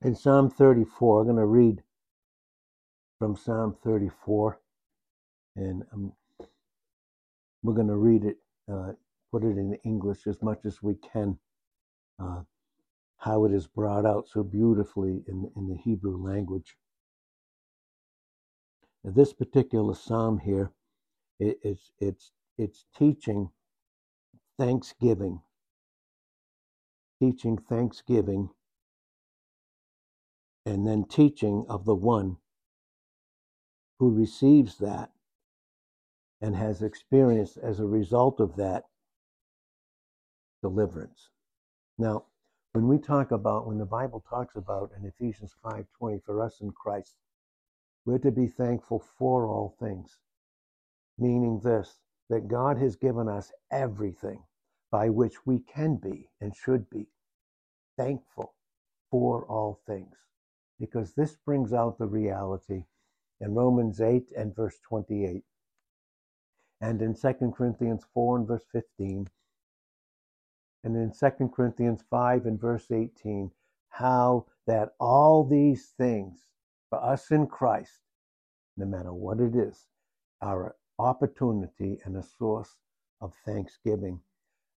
In Psalm 34, I'm going to read from Psalm 34, and um, we're going to read it, uh, put it in English as much as we can, uh, how it is brought out so beautifully in, in the Hebrew language. Now, this particular psalm here, it, it's, it's, it's teaching thanksgiving, teaching thanksgiving, and then teaching of the one who receives that and has experienced as a result of that deliverance. Now, when we talk about when the Bible talks about in Ephesians 5:20 for us in Christ, we're to be thankful for all things. Meaning this that God has given us everything by which we can be and should be thankful for all things. Because this brings out the reality in Romans 8 and verse 28 and in 2 Corinthians 4 and verse 15, and in 2 Corinthians 5 and verse 18, how that all these things for us in Christ, no matter what it is, are opportunity and a source of thanksgiving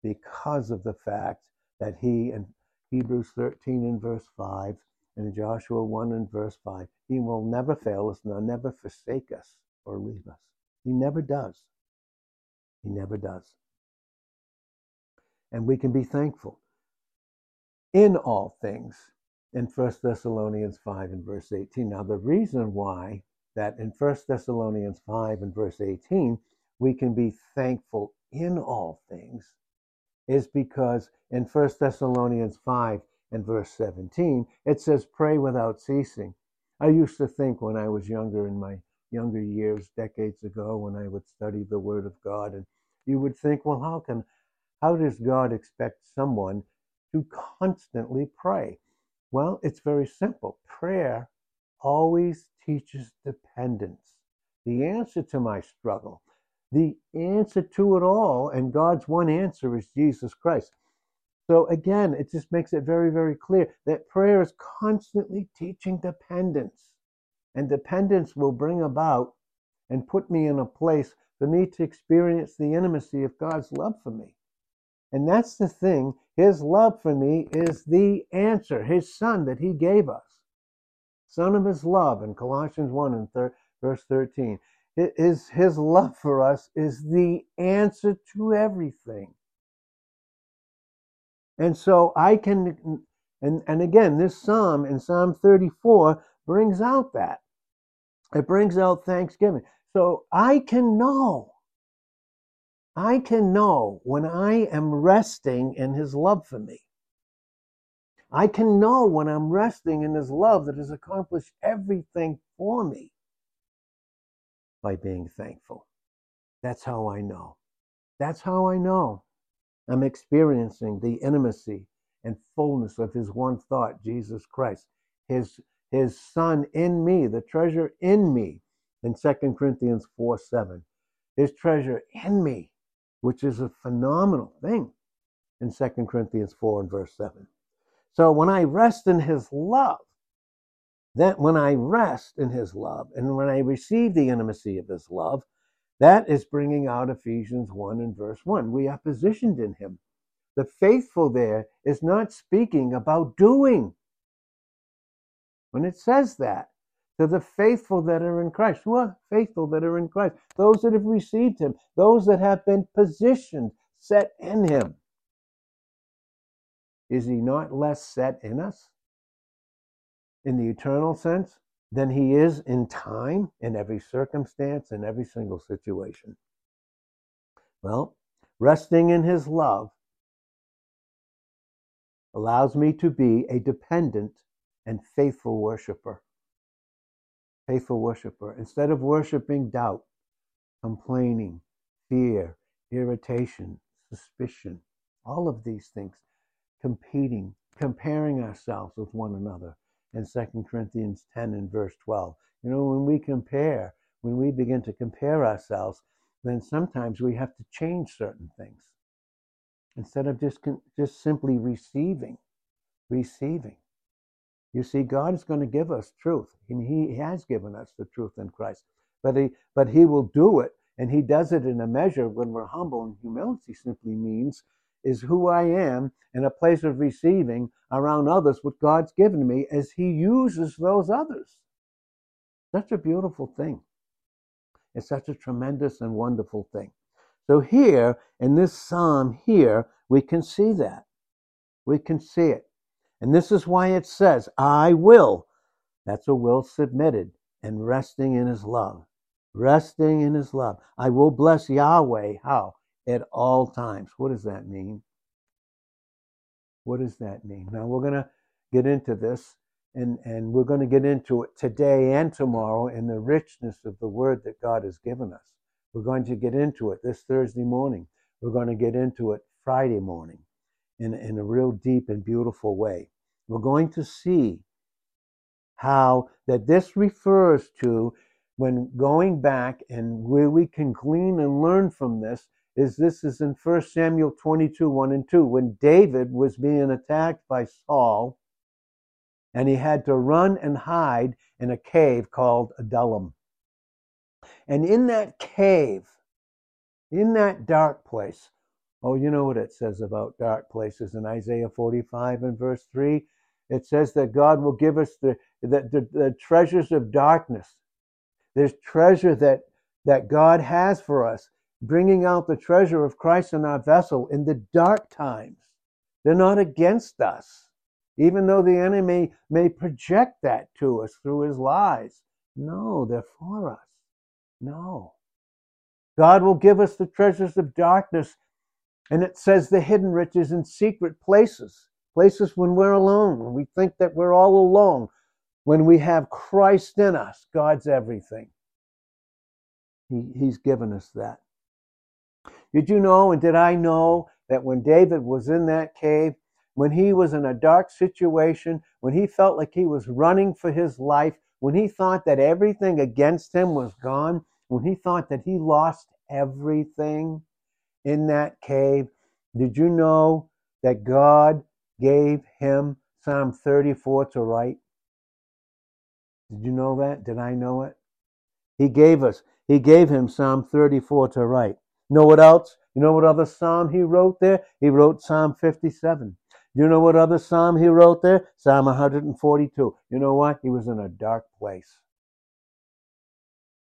because of the fact that He, in Hebrews 13 and verse 5, in Joshua 1 and verse 5, He will never fail us nor never forsake us or leave us. He never does. He never does. And we can be thankful in all things in 1 Thessalonians 5 and verse 18. Now, the reason why that in 1 Thessalonians 5 and verse 18, we can be thankful in all things is because in 1 Thessalonians 5 and verse 17, it says, Pray without ceasing. I used to think when I was younger in my younger years, decades ago, when I would study the Word of God, and you would think, well, how can, how does God expect someone to constantly pray? Well, it's very simple. Prayer always teaches dependence. The answer to my struggle, the answer to it all, and God's one answer is Jesus Christ. So again, it just makes it very, very clear that prayer is constantly teaching dependence. And dependence will bring about and put me in a place for me to experience the intimacy of God's love for me. And that's the thing. His love for me is the answer, His Son that He gave us. Son of His love in Colossians 1 and thir- verse 13. His, his love for us is the answer to everything. And so I can, and, and again, this psalm in Psalm 34 brings out that. It brings out thanksgiving. So I can know. I can know when I am resting in his love for me. I can know when I'm resting in his love that has accomplished everything for me by being thankful. That's how I know. That's how I know. I'm experiencing the intimacy and fullness of his one thought, Jesus Christ, his, his son in me, the treasure in me, in 2 Corinthians 4 7. His treasure in me, which is a phenomenal thing in 2 Corinthians 4 and verse 7. So when I rest in his love, that when I rest in his love and when I receive the intimacy of his love, that is bringing out Ephesians 1 and verse 1. We are positioned in him. The faithful there is not speaking about doing. When it says that, to the faithful that are in Christ. Who are faithful that are in Christ? Those that have received Him, those that have been positioned, set in Him. Is He not less set in us in the eternal sense than He is in time, in every circumstance, in every single situation? Well, resting in His love allows me to be a dependent and faithful worshiper faithful worshiper. Instead of worshiping doubt, complaining, fear, irritation, suspicion, all of these things, competing, comparing ourselves with one another. In 2 Corinthians 10 and verse 12. You know, when we compare, when we begin to compare ourselves, then sometimes we have to change certain things. Instead of just, just simply receiving, receiving. You see, God is going to give us truth, and He has given us the truth in Christ. But He, but He will do it, and He does it in a measure when we're humble. And humility simply means is who I am in a place of receiving around others what God's given me as He uses those others. Such a beautiful thing. It's such a tremendous and wonderful thing. So here in this psalm here, we can see that. We can see it. And this is why it says, I will. That's a will submitted and resting in his love. Resting in his love. I will bless Yahweh. How? At all times. What does that mean? What does that mean? Now we're going to get into this and, and we're going to get into it today and tomorrow in the richness of the word that God has given us. We're going to get into it this Thursday morning. We're going to get into it Friday morning in, in a real deep and beautiful way. We're going to see how that this refers to when going back and where we can glean and learn from this is this is in 1 Samuel 22, 1 and 2, when David was being attacked by Saul and he had to run and hide in a cave called Adullam. And in that cave, in that dark place, Oh, you know what it says about dark places in Isaiah 45 and verse 3? It says that God will give us the, the, the, the treasures of darkness. There's treasure that, that God has for us, bringing out the treasure of Christ in our vessel in the dark times. They're not against us, even though the enemy may project that to us through his lies. No, they're for us. No. God will give us the treasures of darkness and it says the hidden riches in secret places, places when we're alone, when we think that we're all alone, when we have Christ in us, God's everything. He, he's given us that. Did you know and did I know that when David was in that cave, when he was in a dark situation, when he felt like he was running for his life, when he thought that everything against him was gone, when he thought that he lost everything, in that cave. Did you know that God gave him Psalm 34 to write? Did you know that? Did I know it? He gave us, he gave him Psalm 34 to write. Know what else? You know what other psalm he wrote there? He wrote Psalm 57. You know what other psalm he wrote there? Psalm 142. You know what? He was in a dark place.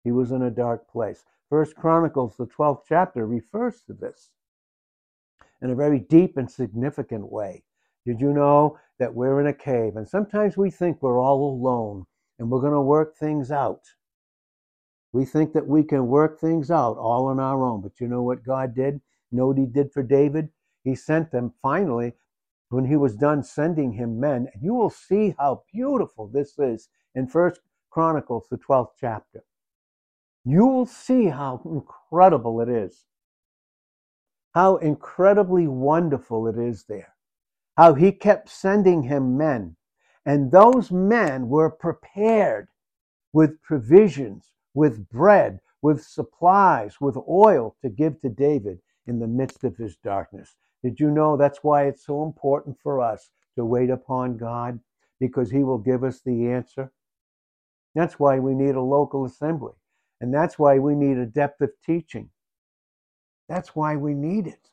He was in a dark place. First Chronicles, the 12th chapter, refers to this in a very deep and significant way. Did you know that we're in a cave? And sometimes we think we're all alone and we're going to work things out. We think that we can work things out all on our own. But you know what God did? You know what He did for David? He sent them finally, when He was done sending him men. And you will see how beautiful this is in First Chronicles, the 12th chapter you will see how incredible it is. How incredibly wonderful it is there. How he kept sending him men. And those men were prepared with provisions, with bread, with supplies, with oil to give to David in the midst of his darkness. Did you know that's why it's so important for us to wait upon God? Because he will give us the answer. That's why we need a local assembly. And that's why we need a depth of teaching. That's why we need it.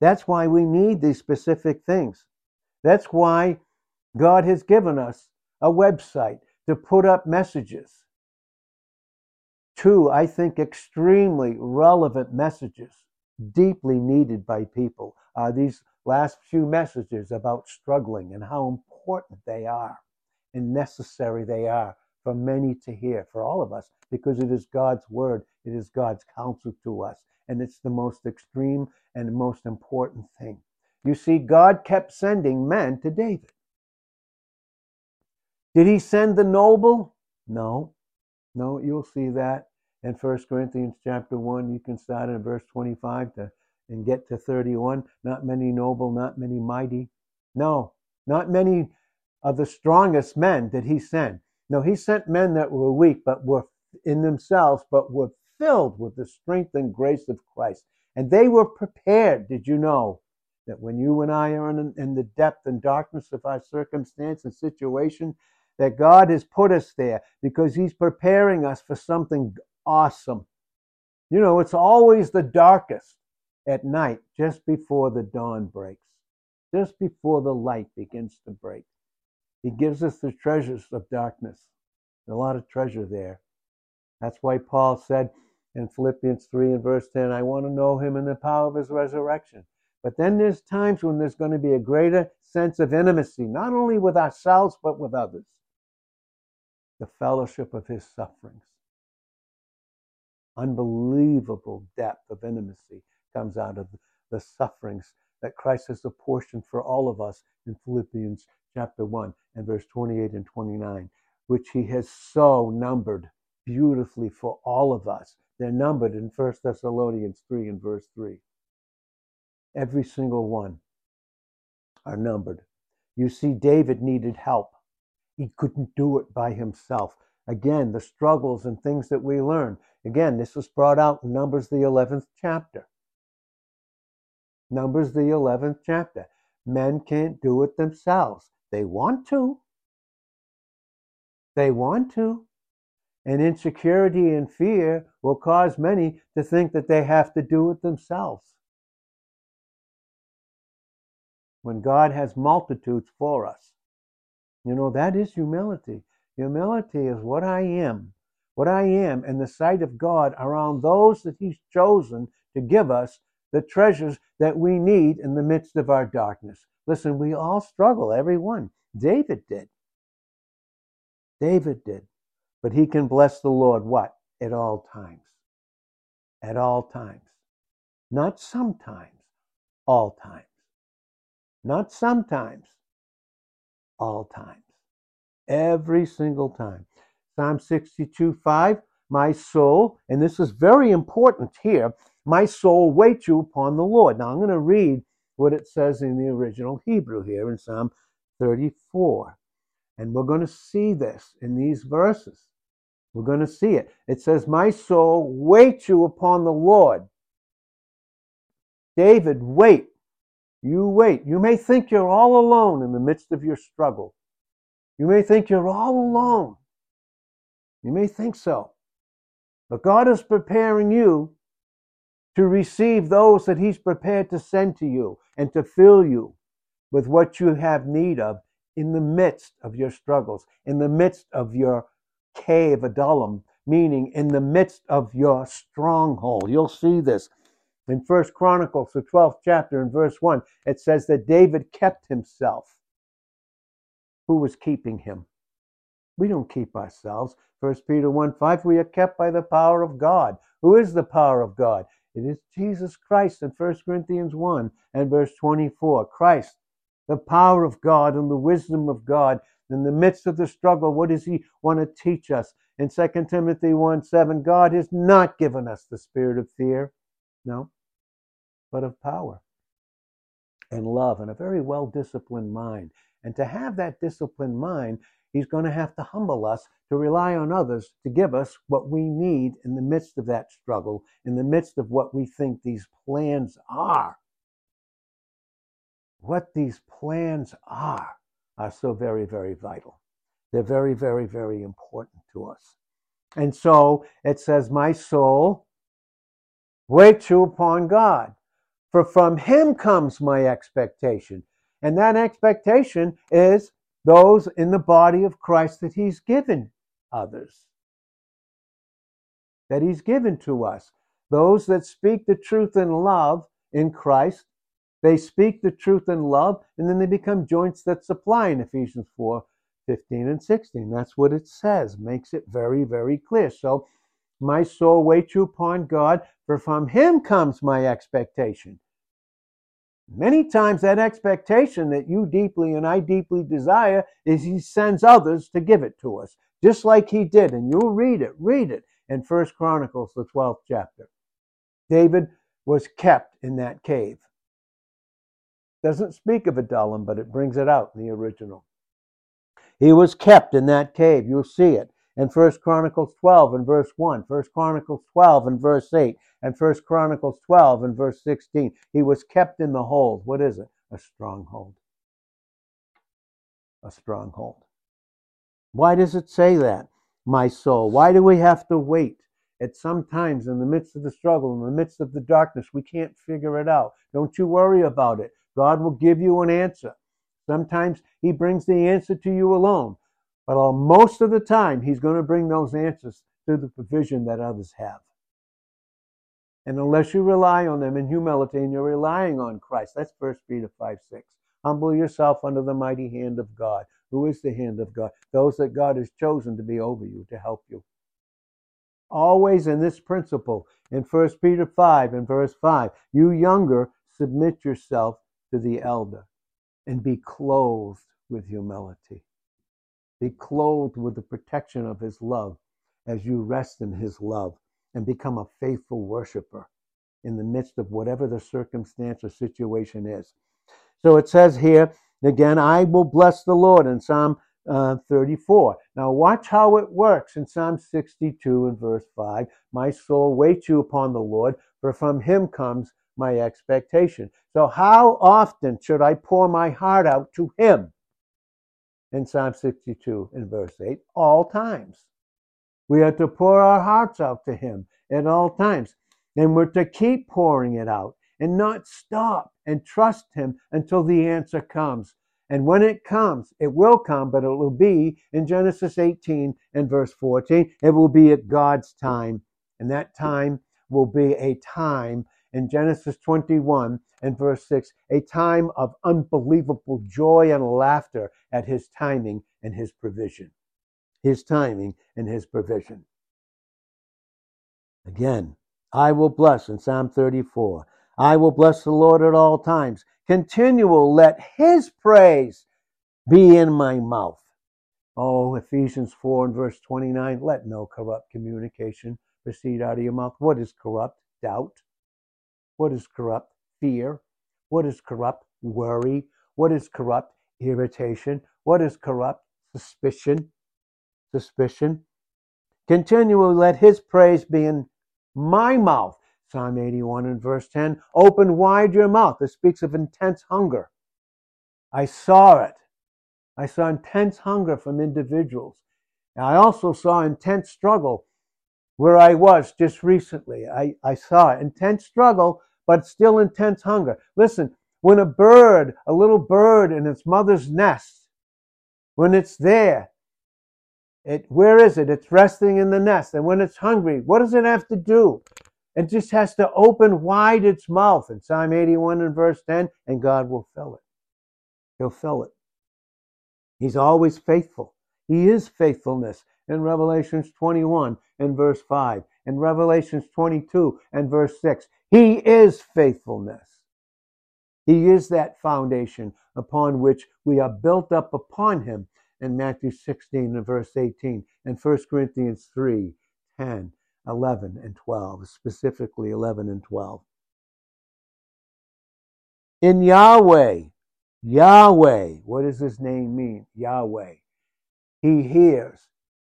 That's why we need these specific things. That's why God has given us a website to put up messages. Two, I think, extremely relevant messages, deeply needed by people, are these last few messages about struggling and how important they are and necessary they are for many to hear, for all of us, because it is God's word, it is God's counsel to us, and it's the most extreme and most important thing. You see, God kept sending men to David. Did he send the noble? No. No, you'll see that in 1 Corinthians chapter 1. You can start in verse 25 to, and get to 31. Not many noble, not many mighty. No, not many of the strongest men did he send. No, he sent men that were weak, but were in themselves, but were filled with the strength and grace of Christ. And they were prepared, did you know? that when you and I are in, in the depth and darkness of our circumstance and situation, that God has put us there because He's preparing us for something awesome. You know, it's always the darkest at night, just before the dawn breaks, just before the light begins to break. He gives us the treasures of darkness. A lot of treasure there. That's why Paul said in Philippians 3 and verse 10, I want to know him in the power of his resurrection. But then there's times when there's going to be a greater sense of intimacy, not only with ourselves, but with others. The fellowship of his sufferings. Unbelievable depth of intimacy comes out of the sufferings that Christ has apportioned for all of us in Philippians chapter 1 and verse 28 and 29, which he has so numbered beautifully for all of us. They're numbered in 1 Thessalonians 3 and verse 3. Every single one are numbered. You see, David needed help. He couldn't do it by himself. Again, the struggles and things that we learn. Again, this was brought out in Numbers, the 11th chapter. Numbers, the 11th chapter. Men can't do it themselves. They want to. They want to. And insecurity and fear will cause many to think that they have to do it themselves. When God has multitudes for us. You know, that is humility. Humility is what I am, what I am in the sight of God around those that He's chosen to give us the treasures that we need in the midst of our darkness. Listen, we all struggle, every one. David did. David did. But he can bless the Lord what? At all times. At all times. Not sometimes, all times. Not sometimes, all times. Every single time. Psalm 62 5, my soul, and this is very important here, my soul waits you upon the Lord. Now I'm going to read what it says in the original Hebrew here in Psalm 34. And we're going to see this in these verses. We're going to see it. It says, My soul, wait you upon the Lord. David, wait. You wait. You may think you're all alone in the midst of your struggle. You may think you're all alone. You may think so. But God is preparing you to receive those that He's prepared to send to you and to fill you with what you have need of in the midst of your struggles, in the midst of your cave, Adullam, meaning in the midst of your stronghold. You'll see this in First Chronicles, the 12th chapter, in verse 1. It says that David kept himself. Who was keeping him? We don't keep ourselves. First Peter 1 5, we are kept by the power of God. Who is the power of God? It is Jesus Christ in 1 Corinthians 1 and verse 24. Christ, the power of God and the wisdom of God in the midst of the struggle, what does he want to teach us? In 2 Timothy 1 7, God has not given us the spirit of fear, no, but of power and love and a very well disciplined mind. And to have that disciplined mind, he's going to have to humble us to rely on others to give us what we need in the midst of that struggle, in the midst of what we think these plans are. What these plans are are so very, very vital. They're very, very, very important to us. And so it says, My soul, wait you upon God, for from him comes my expectation. And that expectation is those in the body of Christ that he's given others, that he's given to us. Those that speak the truth in love in Christ they speak the truth in love, and then they become joints that supply in Ephesians 4 15 and 16. That's what it says, makes it very, very clear. So, my soul waits you upon God, for from Him comes my expectation. Many times, that expectation that you deeply and I deeply desire is He sends others to give it to us, just like He did. And you'll read it, read it in First Chronicles, the 12th chapter. David was kept in that cave. Doesn't speak of Adullam, but it brings it out in the original. He was kept in that cave. You'll see it and First Chronicles 12 and verse 1, First Chronicles 12 and verse 8, and First Chronicles 12 and verse 16. He was kept in the hold. What is it? A stronghold. A stronghold. Why does it say that, my soul? Why do we have to wait? At sometimes in the midst of the struggle, in the midst of the darkness, we can't figure it out. Don't you worry about it. God will give you an answer. Sometimes He brings the answer to you alone, but most of the time, He's going to bring those answers through the provision that others have. And unless you rely on them in humility and you're relying on Christ, that's 1 Peter 5 6. Humble yourself under the mighty hand of God. Who is the hand of God? Those that God has chosen to be over you, to help you. Always in this principle, in 1 Peter 5 and verse 5, you younger, submit yourself to the elder and be clothed with humility. Be clothed with the protection of his love as you rest in his love and become a faithful worshiper in the midst of whatever the circumstance or situation is. So it says here, again, I will bless the Lord in Psalm uh, 34. Now, watch how it works in Psalm 62 and verse 5. My soul waits you upon the Lord, for from him comes my expectation. So, how often should I pour my heart out to him? In Psalm 62 in verse 8, all times. We are to pour our hearts out to him at all times. And we're to keep pouring it out and not stop and trust him until the answer comes. And when it comes, it will come, but it will be in Genesis 18 and verse 14. It will be at God's time. And that time will be a time in Genesis 21 and verse 6, a time of unbelievable joy and laughter at his timing and his provision. His timing and his provision. Again, I will bless in Psalm 34. I will bless the Lord at all times. Continual, let his praise be in my mouth. Oh, Ephesians 4 and verse 29, let no corrupt communication proceed out of your mouth. What is corrupt? Doubt. What is corrupt? Fear. What is corrupt? Worry. What is corrupt? Irritation. What is corrupt? Suspicion. Suspicion. Continually let his praise be in my mouth. Psalm 81 and verse 10 Open wide your mouth. This speaks of intense hunger. I saw it. I saw intense hunger from individuals. And I also saw intense struggle where I was just recently. I, I saw intense struggle, but still intense hunger. Listen, when a bird, a little bird in its mother's nest, when it's there, it, where is it? It's resting in the nest. And when it's hungry, what does it have to do? It just has to open wide its mouth in Psalm 81 and verse 10, and God will fill it. He'll fill it. He's always faithful. He is faithfulness in Revelations 21 and verse 5, in Revelations 22 and verse 6. He is faithfulness. He is that foundation upon which we are built up upon him in Matthew 16 and verse 18, and 1 Corinthians 3, 10, 11 and 12, specifically 11 and 12. In Yahweh, Yahweh, what does his name mean? Yahweh. He hears,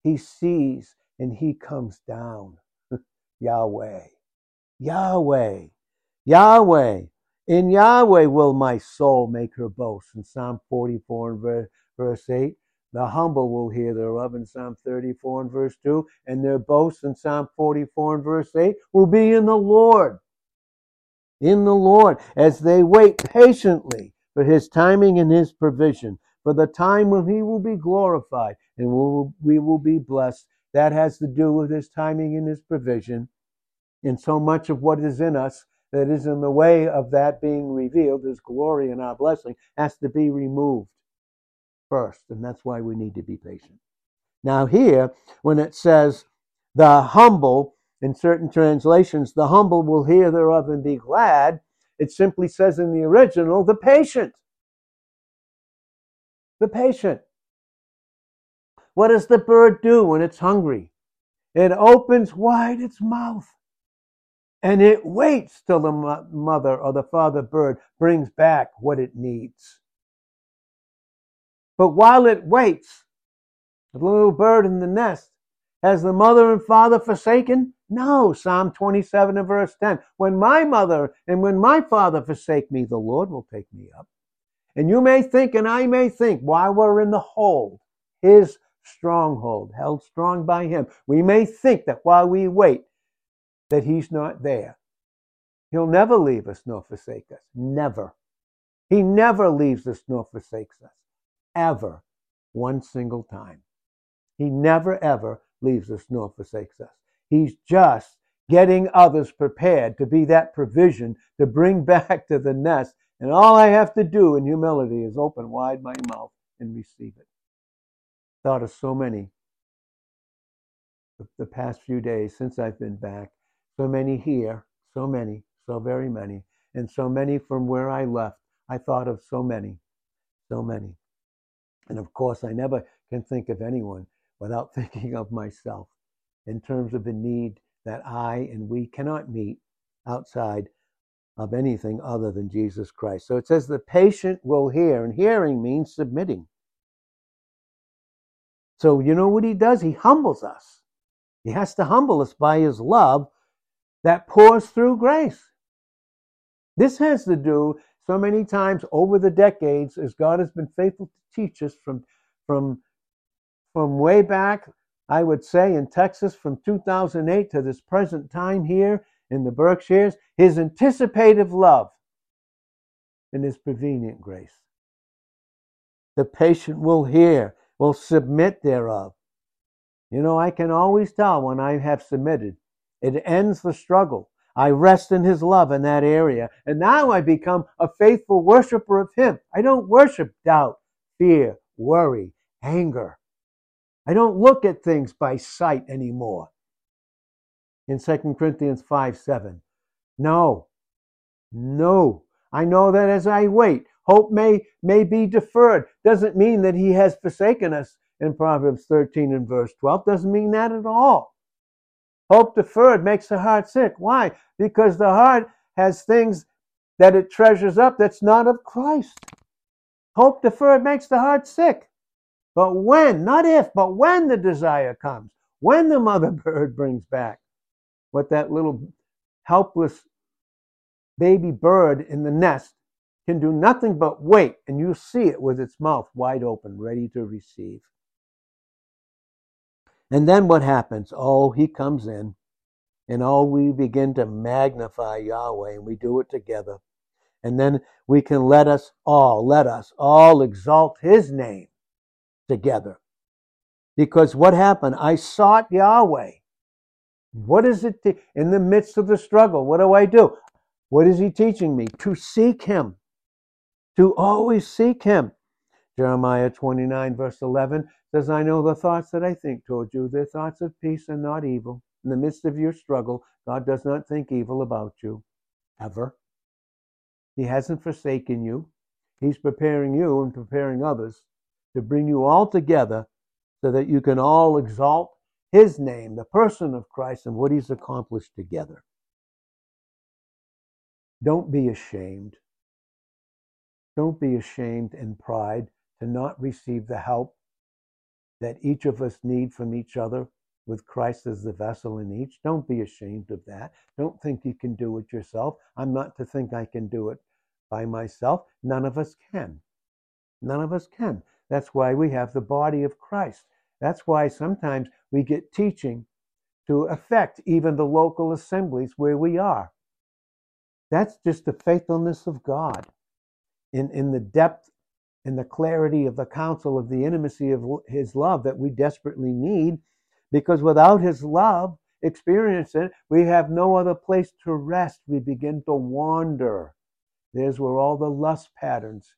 he sees, and he comes down. Yahweh. Yahweh. Yahweh. In Yahweh will my soul make her boast. In Psalm 44 and verse 8. The humble will hear thereof in Psalm 34 and verse 2, and their boast in Psalm 44 and verse 8 will be in the Lord. In the Lord, as they wait patiently for his timing and his provision, for the time when he will be glorified and we will be blessed. That has to do with his timing and his provision. And so much of what is in us that is in the way of that being revealed, his glory and our blessing, has to be removed first, and that's why we need to be patient. Now, here, when it says the humble, in certain translations, the humble will hear thereof and be glad, it simply says in the original, the patient. The patient. What does the bird do when it's hungry? It opens wide its mouth and it waits till the mother or the father bird brings back what it needs. But while it waits, the little bird in the nest Has the mother and father forsaken? No. Psalm 27 and verse 10. When my mother and when my father forsake me, the Lord will take me up. And you may think, and I may think, while we're in the hold, his stronghold, held strong by him, we may think that while we wait, that he's not there. He'll never leave us nor forsake us. Never. He never leaves us nor forsakes us. Ever. One single time. He never, ever leaves us nor forsakes us. He's just getting others prepared to be that provision to bring back to the nest. And all I have to do in humility is open wide my mouth and receive it. Thought of so many the past few days since I've been back. So many here, so many, so very many, and so many from where I left. I thought of so many, so many. And of course, I never can think of anyone without thinking of myself in terms of the need that I and we cannot meet outside of anything other than Jesus Christ. So it says the patient will hear, and hearing means submitting. So you know what he does? He humbles us. He has to humble us by his love that pours through grace. This has to do so many times over the decades as God has been faithful to teach us from, from, from way back, I would say in Texas from 2008 to this present time here in the Berkshires, his anticipative love and his prevenient grace. The patient will hear, will submit thereof. You know, I can always tell when I have submitted. It ends the struggle. I rest in his love in that area. And now I become a faithful worshiper of him. I don't worship doubt, fear, worry, anger. I don't look at things by sight anymore. In 2 Corinthians 5 7. No, no. I know that as I wait, hope may, may be deferred. Doesn't mean that he has forsaken us in Proverbs 13 and verse 12. Doesn't mean that at all. Hope deferred makes the heart sick. Why? Because the heart has things that it treasures up that's not of Christ. Hope deferred makes the heart sick. But when, not if, but when the desire comes, when the mother bird brings back what that little helpless baby bird in the nest can do nothing but wait, and you see it with its mouth wide open, ready to receive. And then what happens? Oh, he comes in, and oh, we begin to magnify Yahweh, and we do it together. And then we can let us all, let us all exalt his name together. Because what happened? I sought Yahweh. What is it to, in the midst of the struggle? What do I do? What is he teaching me? To seek him. To always seek him. Jeremiah 29, verse 11 says, I know the thoughts that I think toward you. They're thoughts of peace and not evil. In the midst of your struggle, God does not think evil about you, ever. He hasn't forsaken you. He's preparing you and preparing others to bring you all together so that you can all exalt His name, the person of Christ, and what He's accomplished together. Don't be ashamed. Don't be ashamed in pride to not receive the help that each of us need from each other with Christ as the vessel in each. Don't be ashamed of that. Don't think you can do it yourself. I'm not to think I can do it by myself. None of us can. None of us can. That's why we have the body of Christ. That's why sometimes we get teaching to affect even the local assemblies where we are. That's just the faithfulness of God in, in the depth and the clarity of the counsel of the intimacy of his love that we desperately need because without his love experience it we have no other place to rest. We begin to wander. There's where all the lust patterns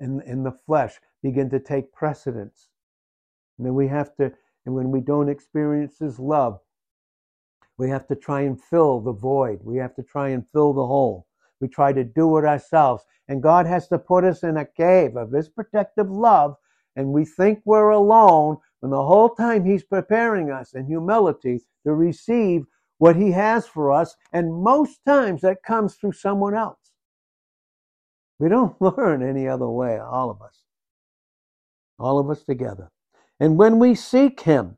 in, in the flesh begin to take precedence. And then we have to and when we don't experience his love we have to try and fill the void. We have to try and fill the hole we try to do it ourselves. And God has to put us in a cave of His protective love. And we think we're alone when the whole time He's preparing us in humility to receive what He has for us. And most times that comes through someone else. We don't learn any other way, all of us. All of us together. And when we seek Him,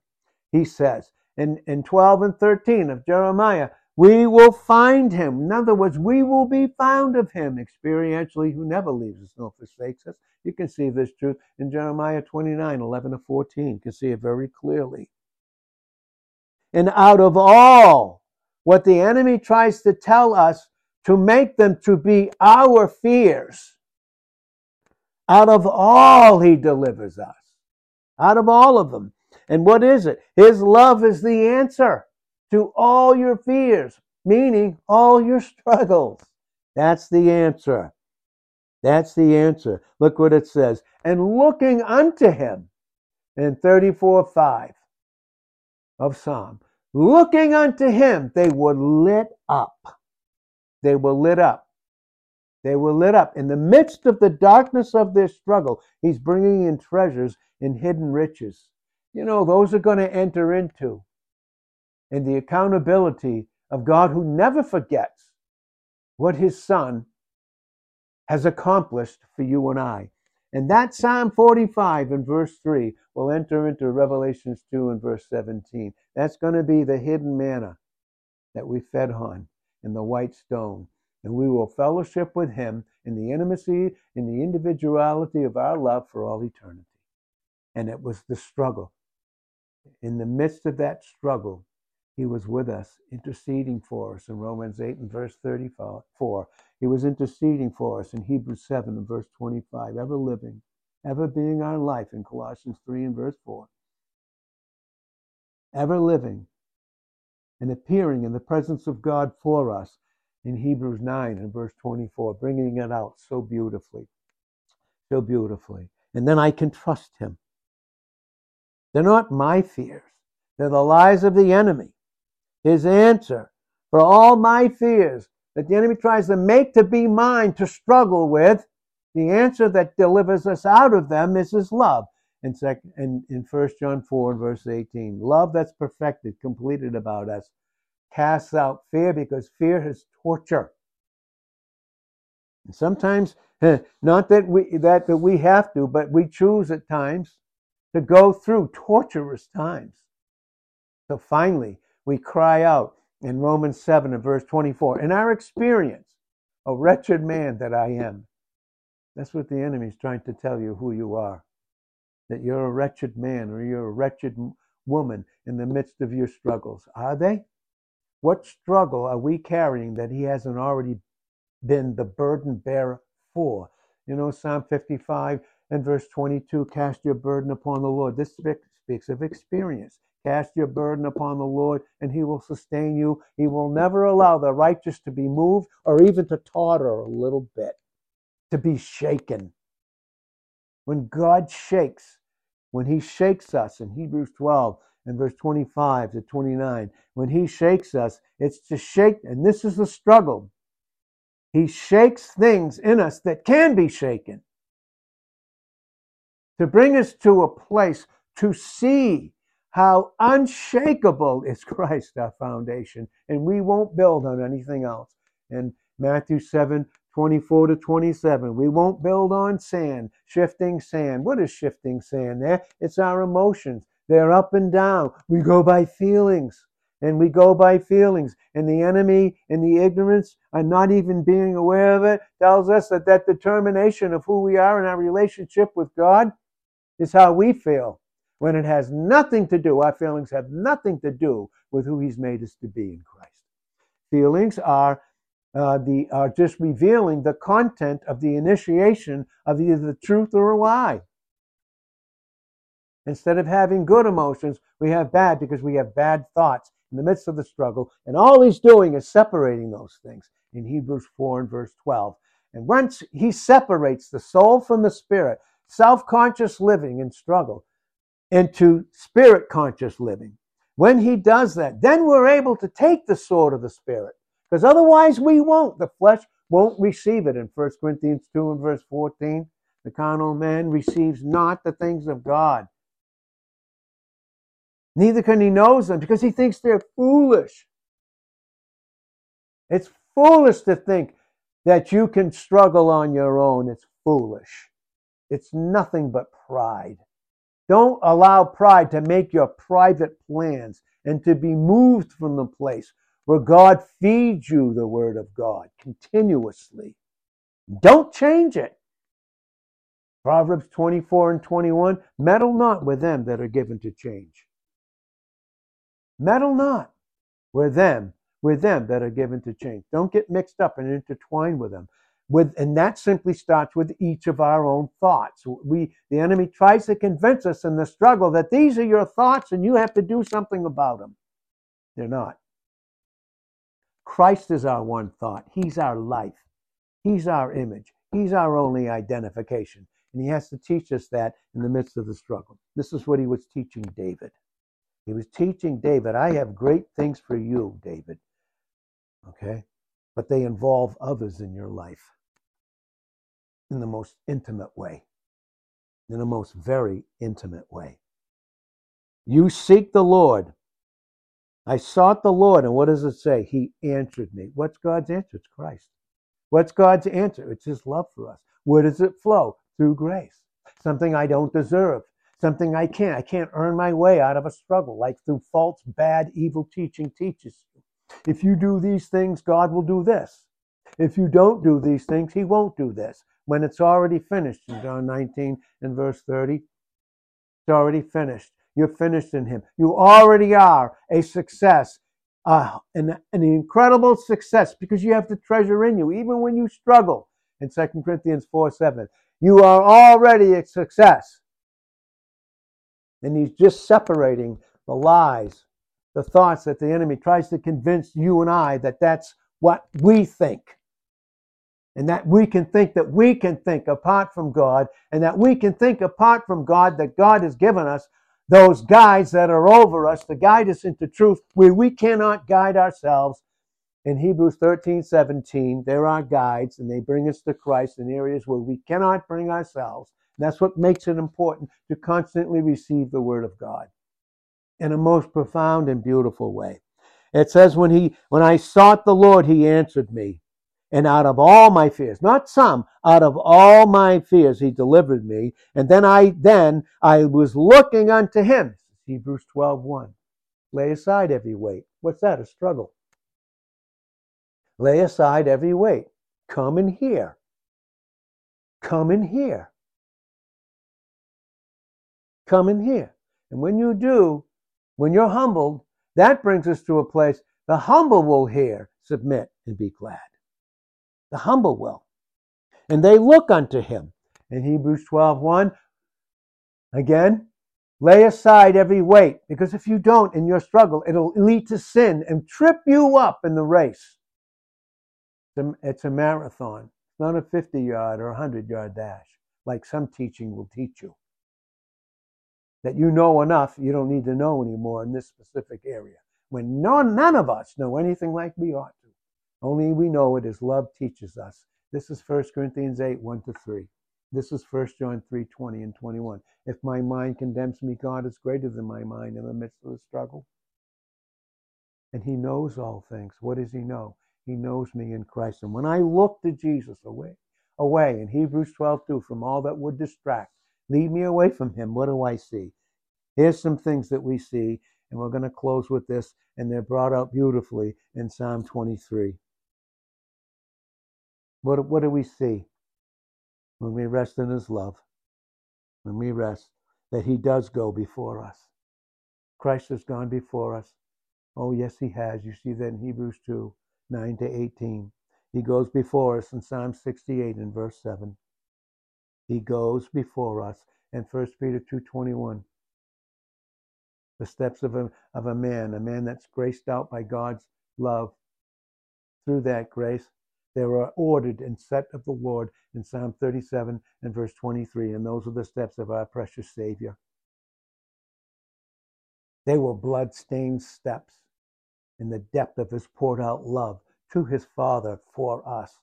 he says. In, in 12 and 13 of Jeremiah, we will find him. In other words, we will be found of him experientially, who never leaves us nor forsakes us. You can see this truth in Jeremiah 29, 11 to 14. You can see it very clearly. And out of all what the enemy tries to tell us to make them to be our fears, out of all he delivers us. Out of all of them. And what is it? His love is the answer to all your fears, meaning all your struggles. That's the answer. That's the answer. Look what it says. And looking unto him in 34 5 of Psalm, looking unto him, they were lit up. They were lit up. They were lit up. In the midst of the darkness of their struggle, he's bringing in treasures in hidden riches. You know, those are going to enter into and the accountability of God who never forgets what his son has accomplished for you and I. And that Psalm 45 in verse 3 will enter into Revelations 2 and verse 17. That's going to be the hidden manna that we fed on in the white stone. And we will fellowship with him in the intimacy, in the individuality of our love for all eternity. And it was the struggle. In the midst of that struggle, he was with us, interceding for us in Romans 8 and verse 34. He was interceding for us in Hebrews 7 and verse 25, ever living, ever being our life in Colossians 3 and verse 4. Ever living and appearing in the presence of God for us in Hebrews 9 and verse 24, bringing it out so beautifully. So beautifully. And then I can trust him. They're not my fears, they're the lies of the enemy his answer for all my fears that the enemy tries to make to be mine to struggle with, the answer that delivers us out of them is his love. In, second, in, in 1 John 4 and verse 18, love that's perfected, completed about us, casts out fear because fear is torture. And sometimes, not that we that, that we have to, but we choose at times to go through torturous times. So finally, we cry out in Romans 7 and verse 24, in our experience, a wretched man that I am. That's what the enemy is trying to tell you who you are. That you're a wretched man or you're a wretched woman in the midst of your struggles. Are they? What struggle are we carrying that he hasn't already been the burden bearer for? You know, Psalm 55 and verse 22 cast your burden upon the Lord. This speaks of experience. Cast your burden upon the Lord, and he will sustain you. He will never allow the righteous to be moved or even to totter a little bit, to be shaken. When God shakes, when he shakes us in Hebrews 12 and verse 25 to 29, when he shakes us, it's to shake, and this is the struggle. He shakes things in us that can be shaken to bring us to a place to see how unshakable is Christ, our foundation, and we won't build on anything else. In Matthew 7 24 to 27, we won't build on sand, shifting sand. What is shifting sand there? It's our emotions. They're up and down. We go by feelings. And we go by feelings. And the enemy, and the ignorance, and not even being aware of it, tells us that that determination of who we are in our relationship with God is how we feel when it has nothing to do, our feelings have nothing to do with who He's made us to be in Christ. Feelings are uh, the are just revealing the content of the initiation of either the truth or a lie. Instead of having good emotions, we have bad because we have bad thoughts in the midst of the struggle. And all he's doing is separating those things in Hebrews 4 and verse 12. And once he separates the soul from the spirit, self conscious living and struggle, into spirit conscious living. When he does that, then we're able to take the sword of the spirit because otherwise we won't. The flesh won't receive it in 1 Corinthians 2 and verse 14. The carnal man receives not the things of God. Neither can he knows them because he thinks they're foolish. It's foolish to think that you can struggle on your own. It's foolish. It's nothing but pride. Don't allow pride to make your private plans and to be moved from the place where God feeds you the word of God continuously. Don't change it. Proverbs 24 and 21 meddle not with them that are given to change. Meddle not with them, with them that are given to change. Don't get mixed up and intertwined with them. With, and that simply starts with each of our own thoughts. We, the enemy tries to convince us in the struggle that these are your thoughts and you have to do something about them. They're not. Christ is our one thought. He's our life. He's our image. He's our only identification. And he has to teach us that in the midst of the struggle. This is what he was teaching David. He was teaching David, I have great things for you, David. Okay? But they involve others in your life in the most intimate way, in the most very intimate way. You seek the Lord. I sought the Lord, and what does it say? He answered me. What's God's answer? It's Christ. What's God's answer? It's His love for us. Where does it flow? Through grace. Something I don't deserve. Something I can't. I can't earn my way out of a struggle, like through false, bad, evil teaching teaches. If you do these things, God will do this. If you don't do these things, He won't do this. When it's already finished, in John 19 and verse 30, it's already finished. You're finished in Him. You already are a success, uh, an, an incredible success because you have the treasure in you, even when you struggle. In 2 Corinthians 4 7, you are already a success. And He's just separating the lies, the thoughts that the enemy tries to convince you and I that that's what we think and that we can think that we can think apart from God, and that we can think apart from God that God has given us those guides that are over us to guide us into truth where we cannot guide ourselves. In Hebrews 13, 17, there are guides and they bring us to Christ in areas where we cannot bring ourselves. That's what makes it important to constantly receive the Word of God in a most profound and beautiful way. It says, when he, when I sought the Lord, he answered me. And out of all my fears, not some, out of all my fears, he delivered me. And then I, then I was looking unto him. Hebrews 12, 1. Lay aside every weight. What's that? A struggle. Lay aside every weight. Come in here. Come in here. Come in here. And when you do, when you're humbled, that brings us to a place the humble will hear, submit, and be glad the humble will. And they look unto him. In Hebrews 12 1, again, lay aside every weight, because if you don't in your struggle, it'll lead to sin and trip you up in the race. It's a marathon. It's not a 50 yard or 100 yard dash, like some teaching will teach you. That you know enough, you don't need to know anymore in this specific area. When none, none of us know anything like we ought. Only we know it as love teaches us. This is 1 Corinthians 8, 1 to 3. This is 1 John 3, 20 and 21. If my mind condemns me, God is greater than my mind in the midst of the struggle. And he knows all things. What does he know? He knows me in Christ. And when I look to Jesus away, away in Hebrews 12, 2, from all that would distract, lead me away from him, what do I see? Here's some things that we see, and we're going to close with this, and they're brought out beautifully in Psalm 23. What, what do we see when we rest in His love? When we rest, that He does go before us. Christ has gone before us. Oh, yes, He has. You see that in Hebrews 2 9 to 18. He goes before us in Psalm 68 and verse 7. He goes before us in 1 Peter 2.21. The steps of a, of a man, a man that's graced out by God's love. Through that grace, they were ordered and set of the Lord in Psalm 37 and verse 23, and those are the steps of our precious Savior. They were blood-stained steps in the depth of his poured out love to his Father for us,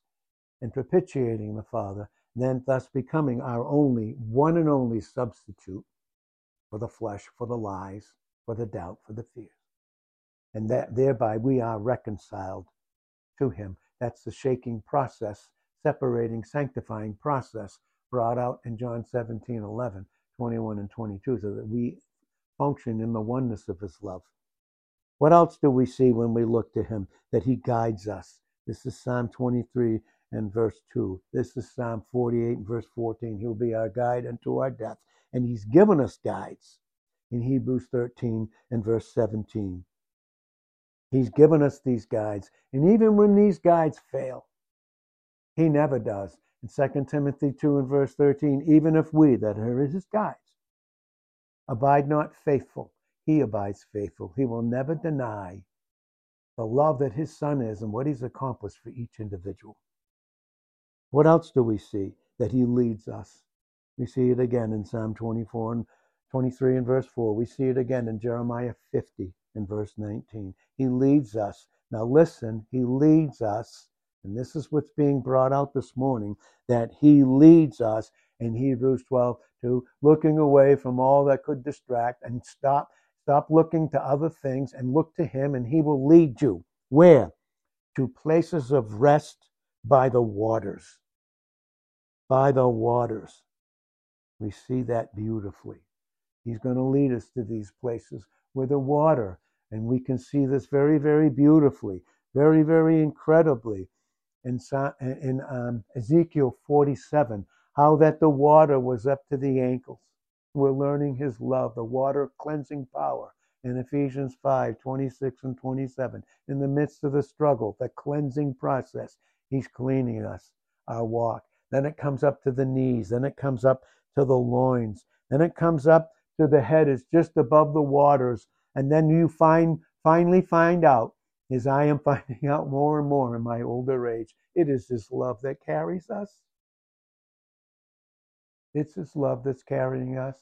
and propitiating the Father, then thus becoming our only, one and only substitute for the flesh, for the lies, for the doubt, for the fears. And that thereby we are reconciled to him that's the shaking process, separating, sanctifying process brought out in John 17, 11, 21 and 22, so that we function in the oneness of his love. What else do we see when we look to him? That he guides us. This is Psalm 23 and verse 2. This is Psalm 48 and verse 14. He'll be our guide unto our death. And he's given us guides in Hebrews 13 and verse 17. He's given us these guides. And even when these guides fail, he never does. In 2 Timothy 2 and verse 13, even if we that are his guides abide not faithful, he abides faithful. He will never deny the love that his son is and what he's accomplished for each individual. What else do we see? That he leads us. We see it again in Psalm 24 and 23 and verse 4. We see it again in Jeremiah 50 and verse 19. He leads us. Now listen, he leads us, and this is what's being brought out this morning, that he leads us in Hebrews 12 to looking away from all that could distract and stop stop looking to other things and look to him and he will lead you where to places of rest by the waters by the waters. We see that beautifully. He's going to lead us to these places where the water, and we can see this very, very beautifully, very, very incredibly in, in um, Ezekiel 47, how that the water was up to the ankles. We're learning his love, the water cleansing power in Ephesians 5 26 and 27. In the midst of the struggle, the cleansing process, he's cleaning us, our walk. Then it comes up to the knees. Then it comes up to the loins. Then it comes up to the head. It's just above the waters. And then you find finally find out, as I am finding out more and more in my older age, it is this love that carries us. It's this love that's carrying us.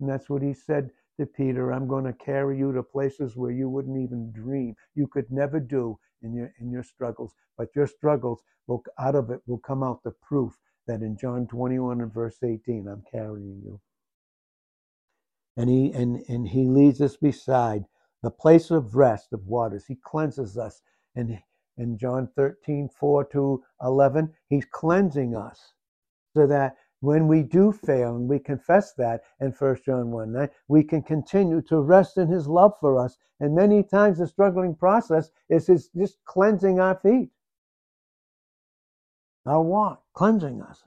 And that's what He said to Peter I'm going to carry you to places where you wouldn't even dream, you could never do in your in your struggles. But your struggles will out of it will come out the proof that in John 21 and verse 18, I'm carrying you. And he and, and he leads us beside the place of rest of waters. He cleanses us. And in John 13, 4 to 11, he's cleansing us so that when we do fail and we confess that in 1 John 1 9, we can continue to rest in his love for us. And many times the struggling process is his just cleansing our feet our walk, cleansing us.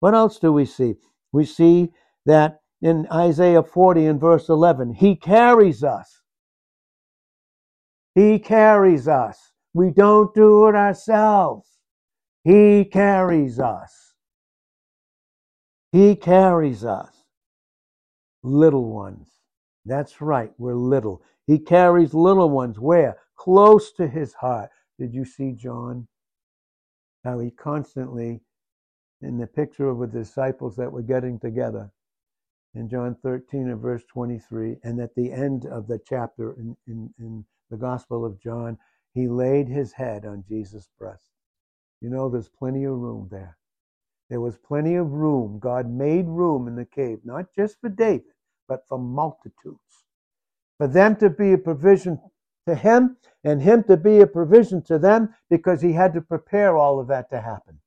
What else do we see? We see that in Isaiah 40 and verse 11, He carries us. He carries us. We don't do it ourselves. He carries us. He carries us. Little ones. That's right, we're little. He carries little ones where? Close to his heart. Did you see John how he constantly, in the picture of the disciples that were getting together, in John 13 and verse 23, and at the end of the chapter in, in, in the Gospel of John, he laid his head on Jesus' breast. You know, there's plenty of room there. There was plenty of room. God made room in the cave, not just for David, but for multitudes. For them to be a provision to him and him to be a provision to them because he had to prepare all of that to happen.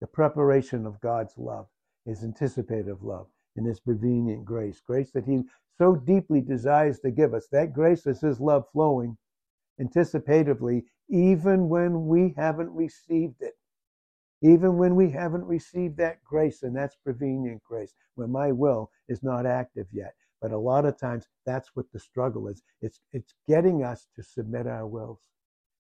The preparation of God's love is anticipative love and his prevenient grace, grace that he so deeply desires to give us. That grace is his love flowing anticipatively, even when we haven't received it. Even when we haven't received that grace, and that's prevenient grace, when my will is not active yet. But a lot of times that's what the struggle is. It's it's getting us to submit our wills.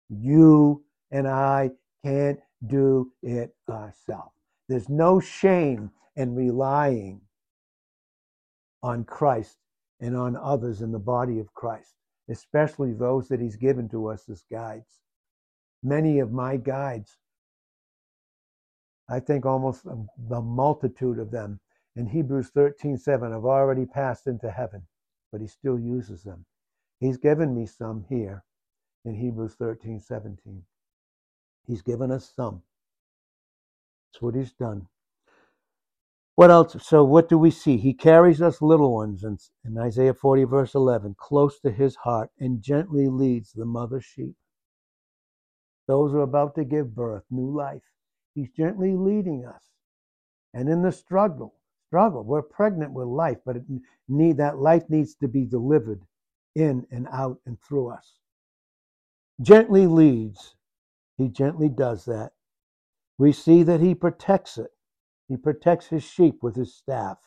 You and I can't do it ourselves. There's no shame in relying on Christ and on others in the body of Christ, especially those that He's given to us as guides. Many of my guides, I think almost the multitude of them, in Hebrews 13 7 have already passed into heaven, but he still uses them. He's given me some here in Hebrews 13 17. He's given us some. That's what he's done. What else? So, what do we see? He carries us little ones in, in Isaiah 40, verse 11, close to his heart, and gently leads the mother sheep. Those are about to give birth, new life. He's gently leading us. And in the struggle, struggle. We're pregnant with life, but it need that life needs to be delivered in and out and through us. Gently leads. He gently does that. We see that he protects it. He protects his sheep with his staff.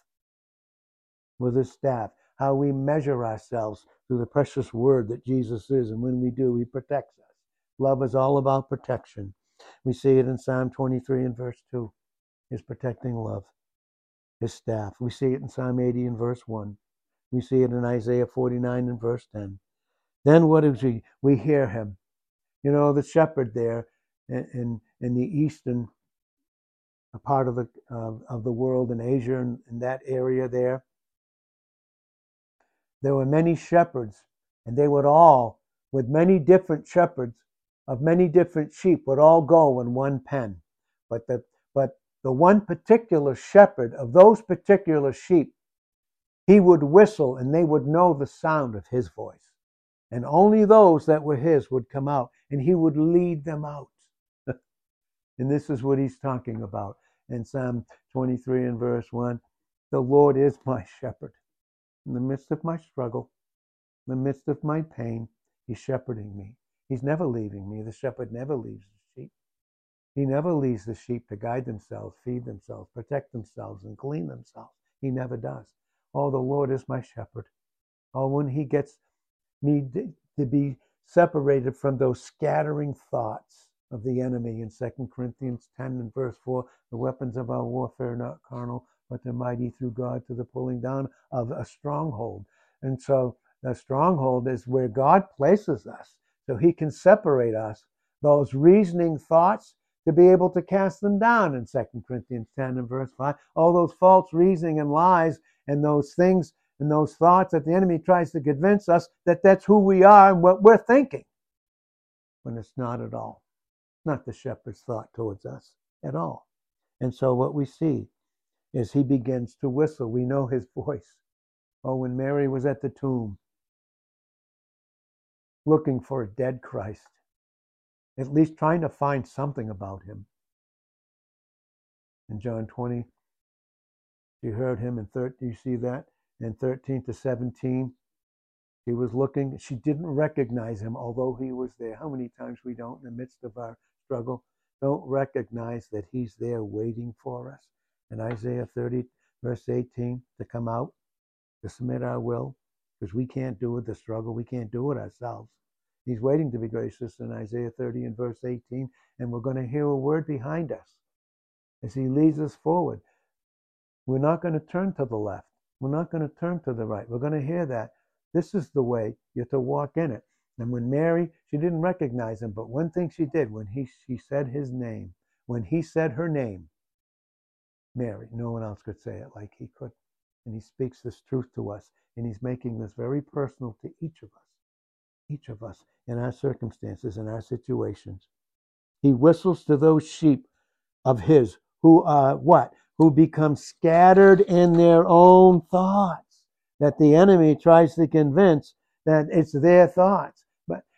With his staff. How we measure ourselves through the precious word that Jesus is. And when we do, he protects us. Love is all about protection. We see it in Psalm 23 and verse 2. His protecting love, his staff. We see it in Psalm 80 and verse 1. We see it in Isaiah 49 and verse 10. Then what is we? We hear him. You know, the shepherd there in, in, in the eastern part of the, of, of the world in Asia and in that area there, there were many shepherds, and they would all, with many different shepherds of many different sheep, would all go in one pen. But the, but the one particular shepherd of those particular sheep he would whistle and they would know the sound of his voice. And only those that were his would come out and he would lead them out. and this is what he's talking about in Psalm 23 and verse 1. The Lord is my shepherd. In the midst of my struggle, in the midst of my pain, he's shepherding me. He's never leaving me. The shepherd never leaves the sheep. He never leaves the sheep to guide themselves, feed themselves, protect themselves, and clean themselves. He never does. Oh, the Lord is my shepherd. Oh, when He gets me to be separated from those scattering thoughts of the enemy in 2 Corinthians 10 and verse 4 the weapons of our warfare are not carnal, but they're mighty through God to the pulling down of a stronghold. And so the stronghold is where God places us so He can separate us, those reasoning thoughts to be able to cast them down in 2 Corinthians 10 and verse 5. All those false reasoning and lies and those things and those thoughts that the enemy tries to convince us that that's who we are and what we're thinking. When it's not at all. Not the shepherd's thought towards us at all. And so what we see is he begins to whistle. We know his voice. Oh, when Mary was at the tomb looking for a dead Christ, at least trying to find something about him. In John 20, she heard him in 13, you see that? In 13 to 17, he was looking. She didn't recognize him, although he was there. How many times we don't, in the midst of our struggle, don't recognize that he's there waiting for us? In Isaiah 30, verse 18, to come out, to submit our will, because we can't do it, the struggle, we can't do it ourselves. He's waiting to be gracious in Isaiah 30 and verse 18, and we're going to hear a word behind us as he leads us forward. We're not going to turn to the left. We're not going to turn to the right. We're going to hear that. This is the way you're to walk in it. And when Mary, she didn't recognize him, but one thing she did when he she said his name, when he said her name, Mary, no one else could say it like he could. And he speaks this truth to us, and he's making this very personal to each of us, each of us in our circumstances, in our situations. He whistles to those sheep of his who are what? Who become scattered in their own thoughts. That the enemy tries to convince that it's their thoughts.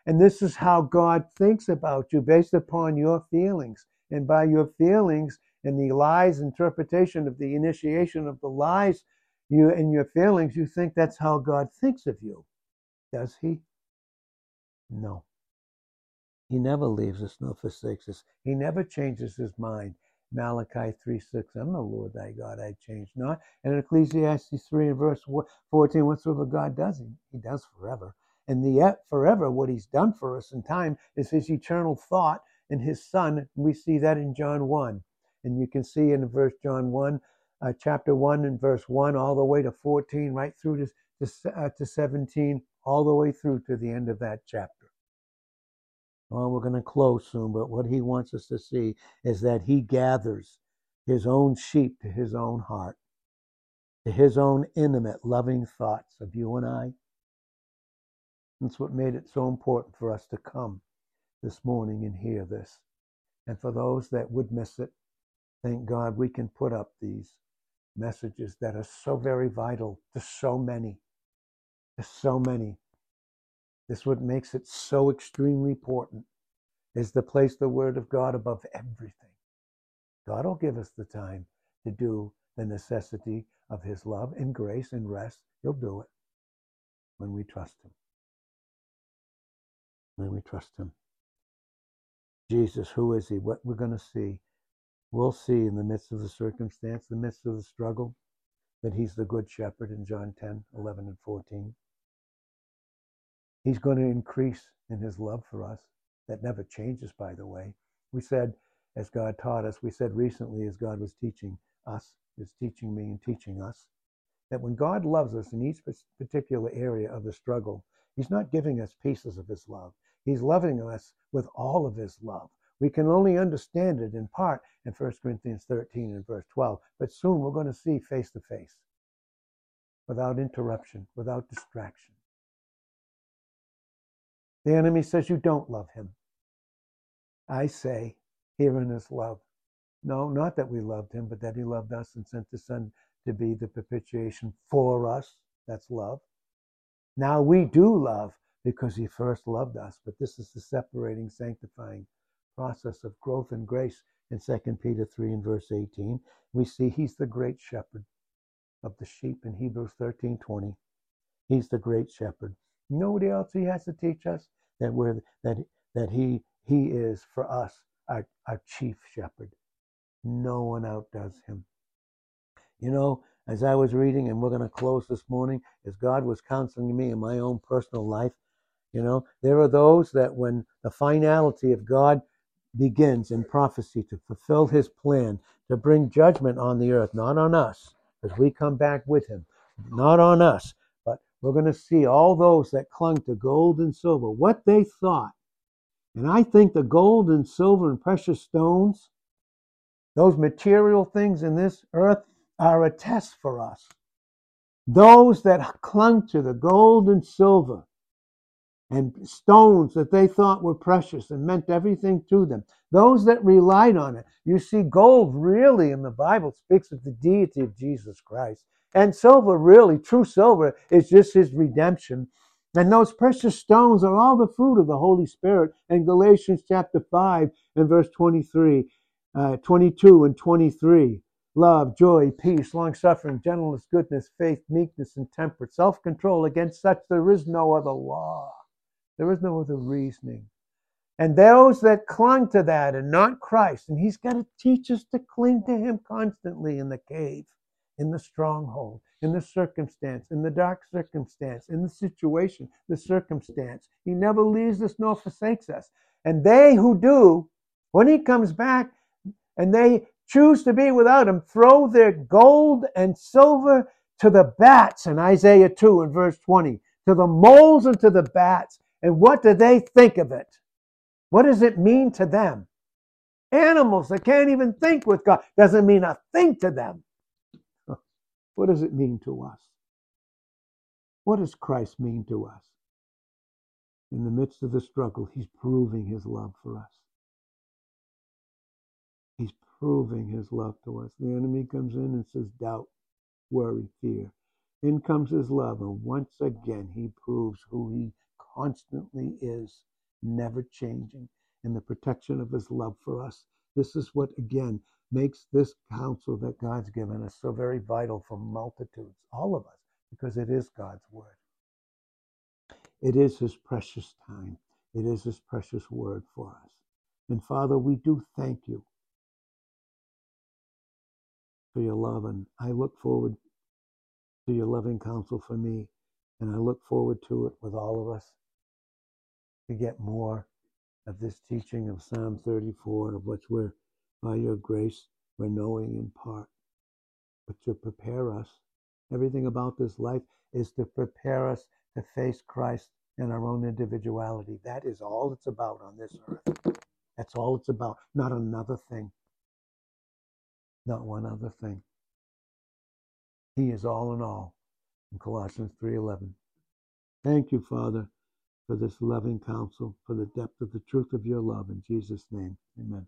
And this is how God thinks about you based upon your feelings. And by your feelings and the lies interpretation of the initiation of the lies you and your feelings, you think that's how God thinks of you. Does he? No. He never leaves us nor forsakes us. He never changes his mind. Malachi 3 6, I'm the Lord thy God, I change not. And in Ecclesiastes 3 and verse 14, whatsoever God does, he, he does forever. And the forever, what he's done for us in time, is his eternal thought in his son. We see that in John 1. And you can see in verse John 1, uh, chapter 1 and verse 1, all the way to 14, right through to, to, uh, to 17, all the way through to the end of that chapter. Well, we're going to close soon, but what he wants us to see is that he gathers his own sheep to his own heart, to his own intimate, loving thoughts of you and I. That's what made it so important for us to come this morning and hear this. And for those that would miss it, thank God we can put up these messages that are so very vital to so many. There's so many. This what makes it so extremely important is to place the word of God above everything. God will give us the time to do the necessity of his love and grace and rest. He'll do it when we trust him. When we trust him. Jesus, who is he? What we're going to see. We'll see in the midst of the circumstance, the midst of the struggle, that he's the good shepherd in John 10, 11, and 14. He's going to increase in his love for us. That never changes, by the way. We said, as God taught us, we said recently, as God was teaching us, is teaching me and teaching us, that when God loves us in each particular area of the struggle, He's not giving us pieces of His love. He's loving us with all of His love. We can only understand it in part in 1 Corinthians 13 and verse 12, but soon we're going to see face to face without interruption, without distraction. The enemy says you don't love him. I say, herein is love. No, not that we loved him, but that he loved us and sent the Son to be the propitiation for us. That's love. Now we do love because he first loved us, but this is the separating, sanctifying process of growth and grace in 2 Peter 3 and verse 18. We see he's the great shepherd of the sheep in Hebrews 13 20. He's the great shepherd. Nobody else he has to teach us that we're that that he he is for us our, our chief shepherd. No one outdoes him. You know, as I was reading, and we're going to close this morning, as God was counseling me in my own personal life, you know, there are those that when the finality of God begins in prophecy to fulfill his plan, to bring judgment on the earth, not on us, as we come back with him, not on us, but we're going to see all those that clung to gold and silver, what they thought. And I think the gold and silver and precious stones, those material things in this earth, are a test for us. Those that clung to the gold and silver and stones that they thought were precious and meant everything to them, those that relied on it. You see, gold really in the Bible speaks of the deity of Jesus Christ. And silver, really, true silver, is just his redemption. And those precious stones are all the fruit of the Holy Spirit. And Galatians chapter 5 and verse 23, uh, 22 and 23. Love, joy, peace, long suffering, gentleness, goodness, faith, meekness, and temperance, self control. Against such there is no other law. There is no other reasoning. And those that clung to that and not Christ, and He's got to teach us to cling to Him constantly in the cave in the stronghold, in the circumstance, in the dark circumstance, in the situation, the circumstance. He never leaves us nor forsakes us. And they who do, when he comes back and they choose to be without him, throw their gold and silver to the bats in Isaiah 2 and verse 20, to the moles and to the bats. And what do they think of it? What does it mean to them? Animals that can't even think with God doesn't mean a thing to them. What does it mean to us? What does Christ mean to us? In the midst of the struggle, he's proving his love for us. He's proving his love to us. The enemy comes in and says doubt, worry, fear. In comes his love, and once again, he proves who he constantly is, never changing, in the protection of his love for us. This is what, again, makes this counsel that God's given us so very vital for multitudes, all of us, because it is God's word. It is his precious time. It is his precious word for us. And Father, we do thank you for your love. And I look forward to your loving counsel for me. And I look forward to it with all of us to get more of this teaching of Psalm 34, of which we're by your grace, we're knowing in part, but to prepare us. Everything about this life is to prepare us to face Christ in our own individuality. That is all it's about on this earth. That's all it's about, not another thing. Not one other thing. He is all in all in Colossians 3:11. Thank you, Father, for this loving counsel, for the depth of the truth of your love in Jesus' name. Amen.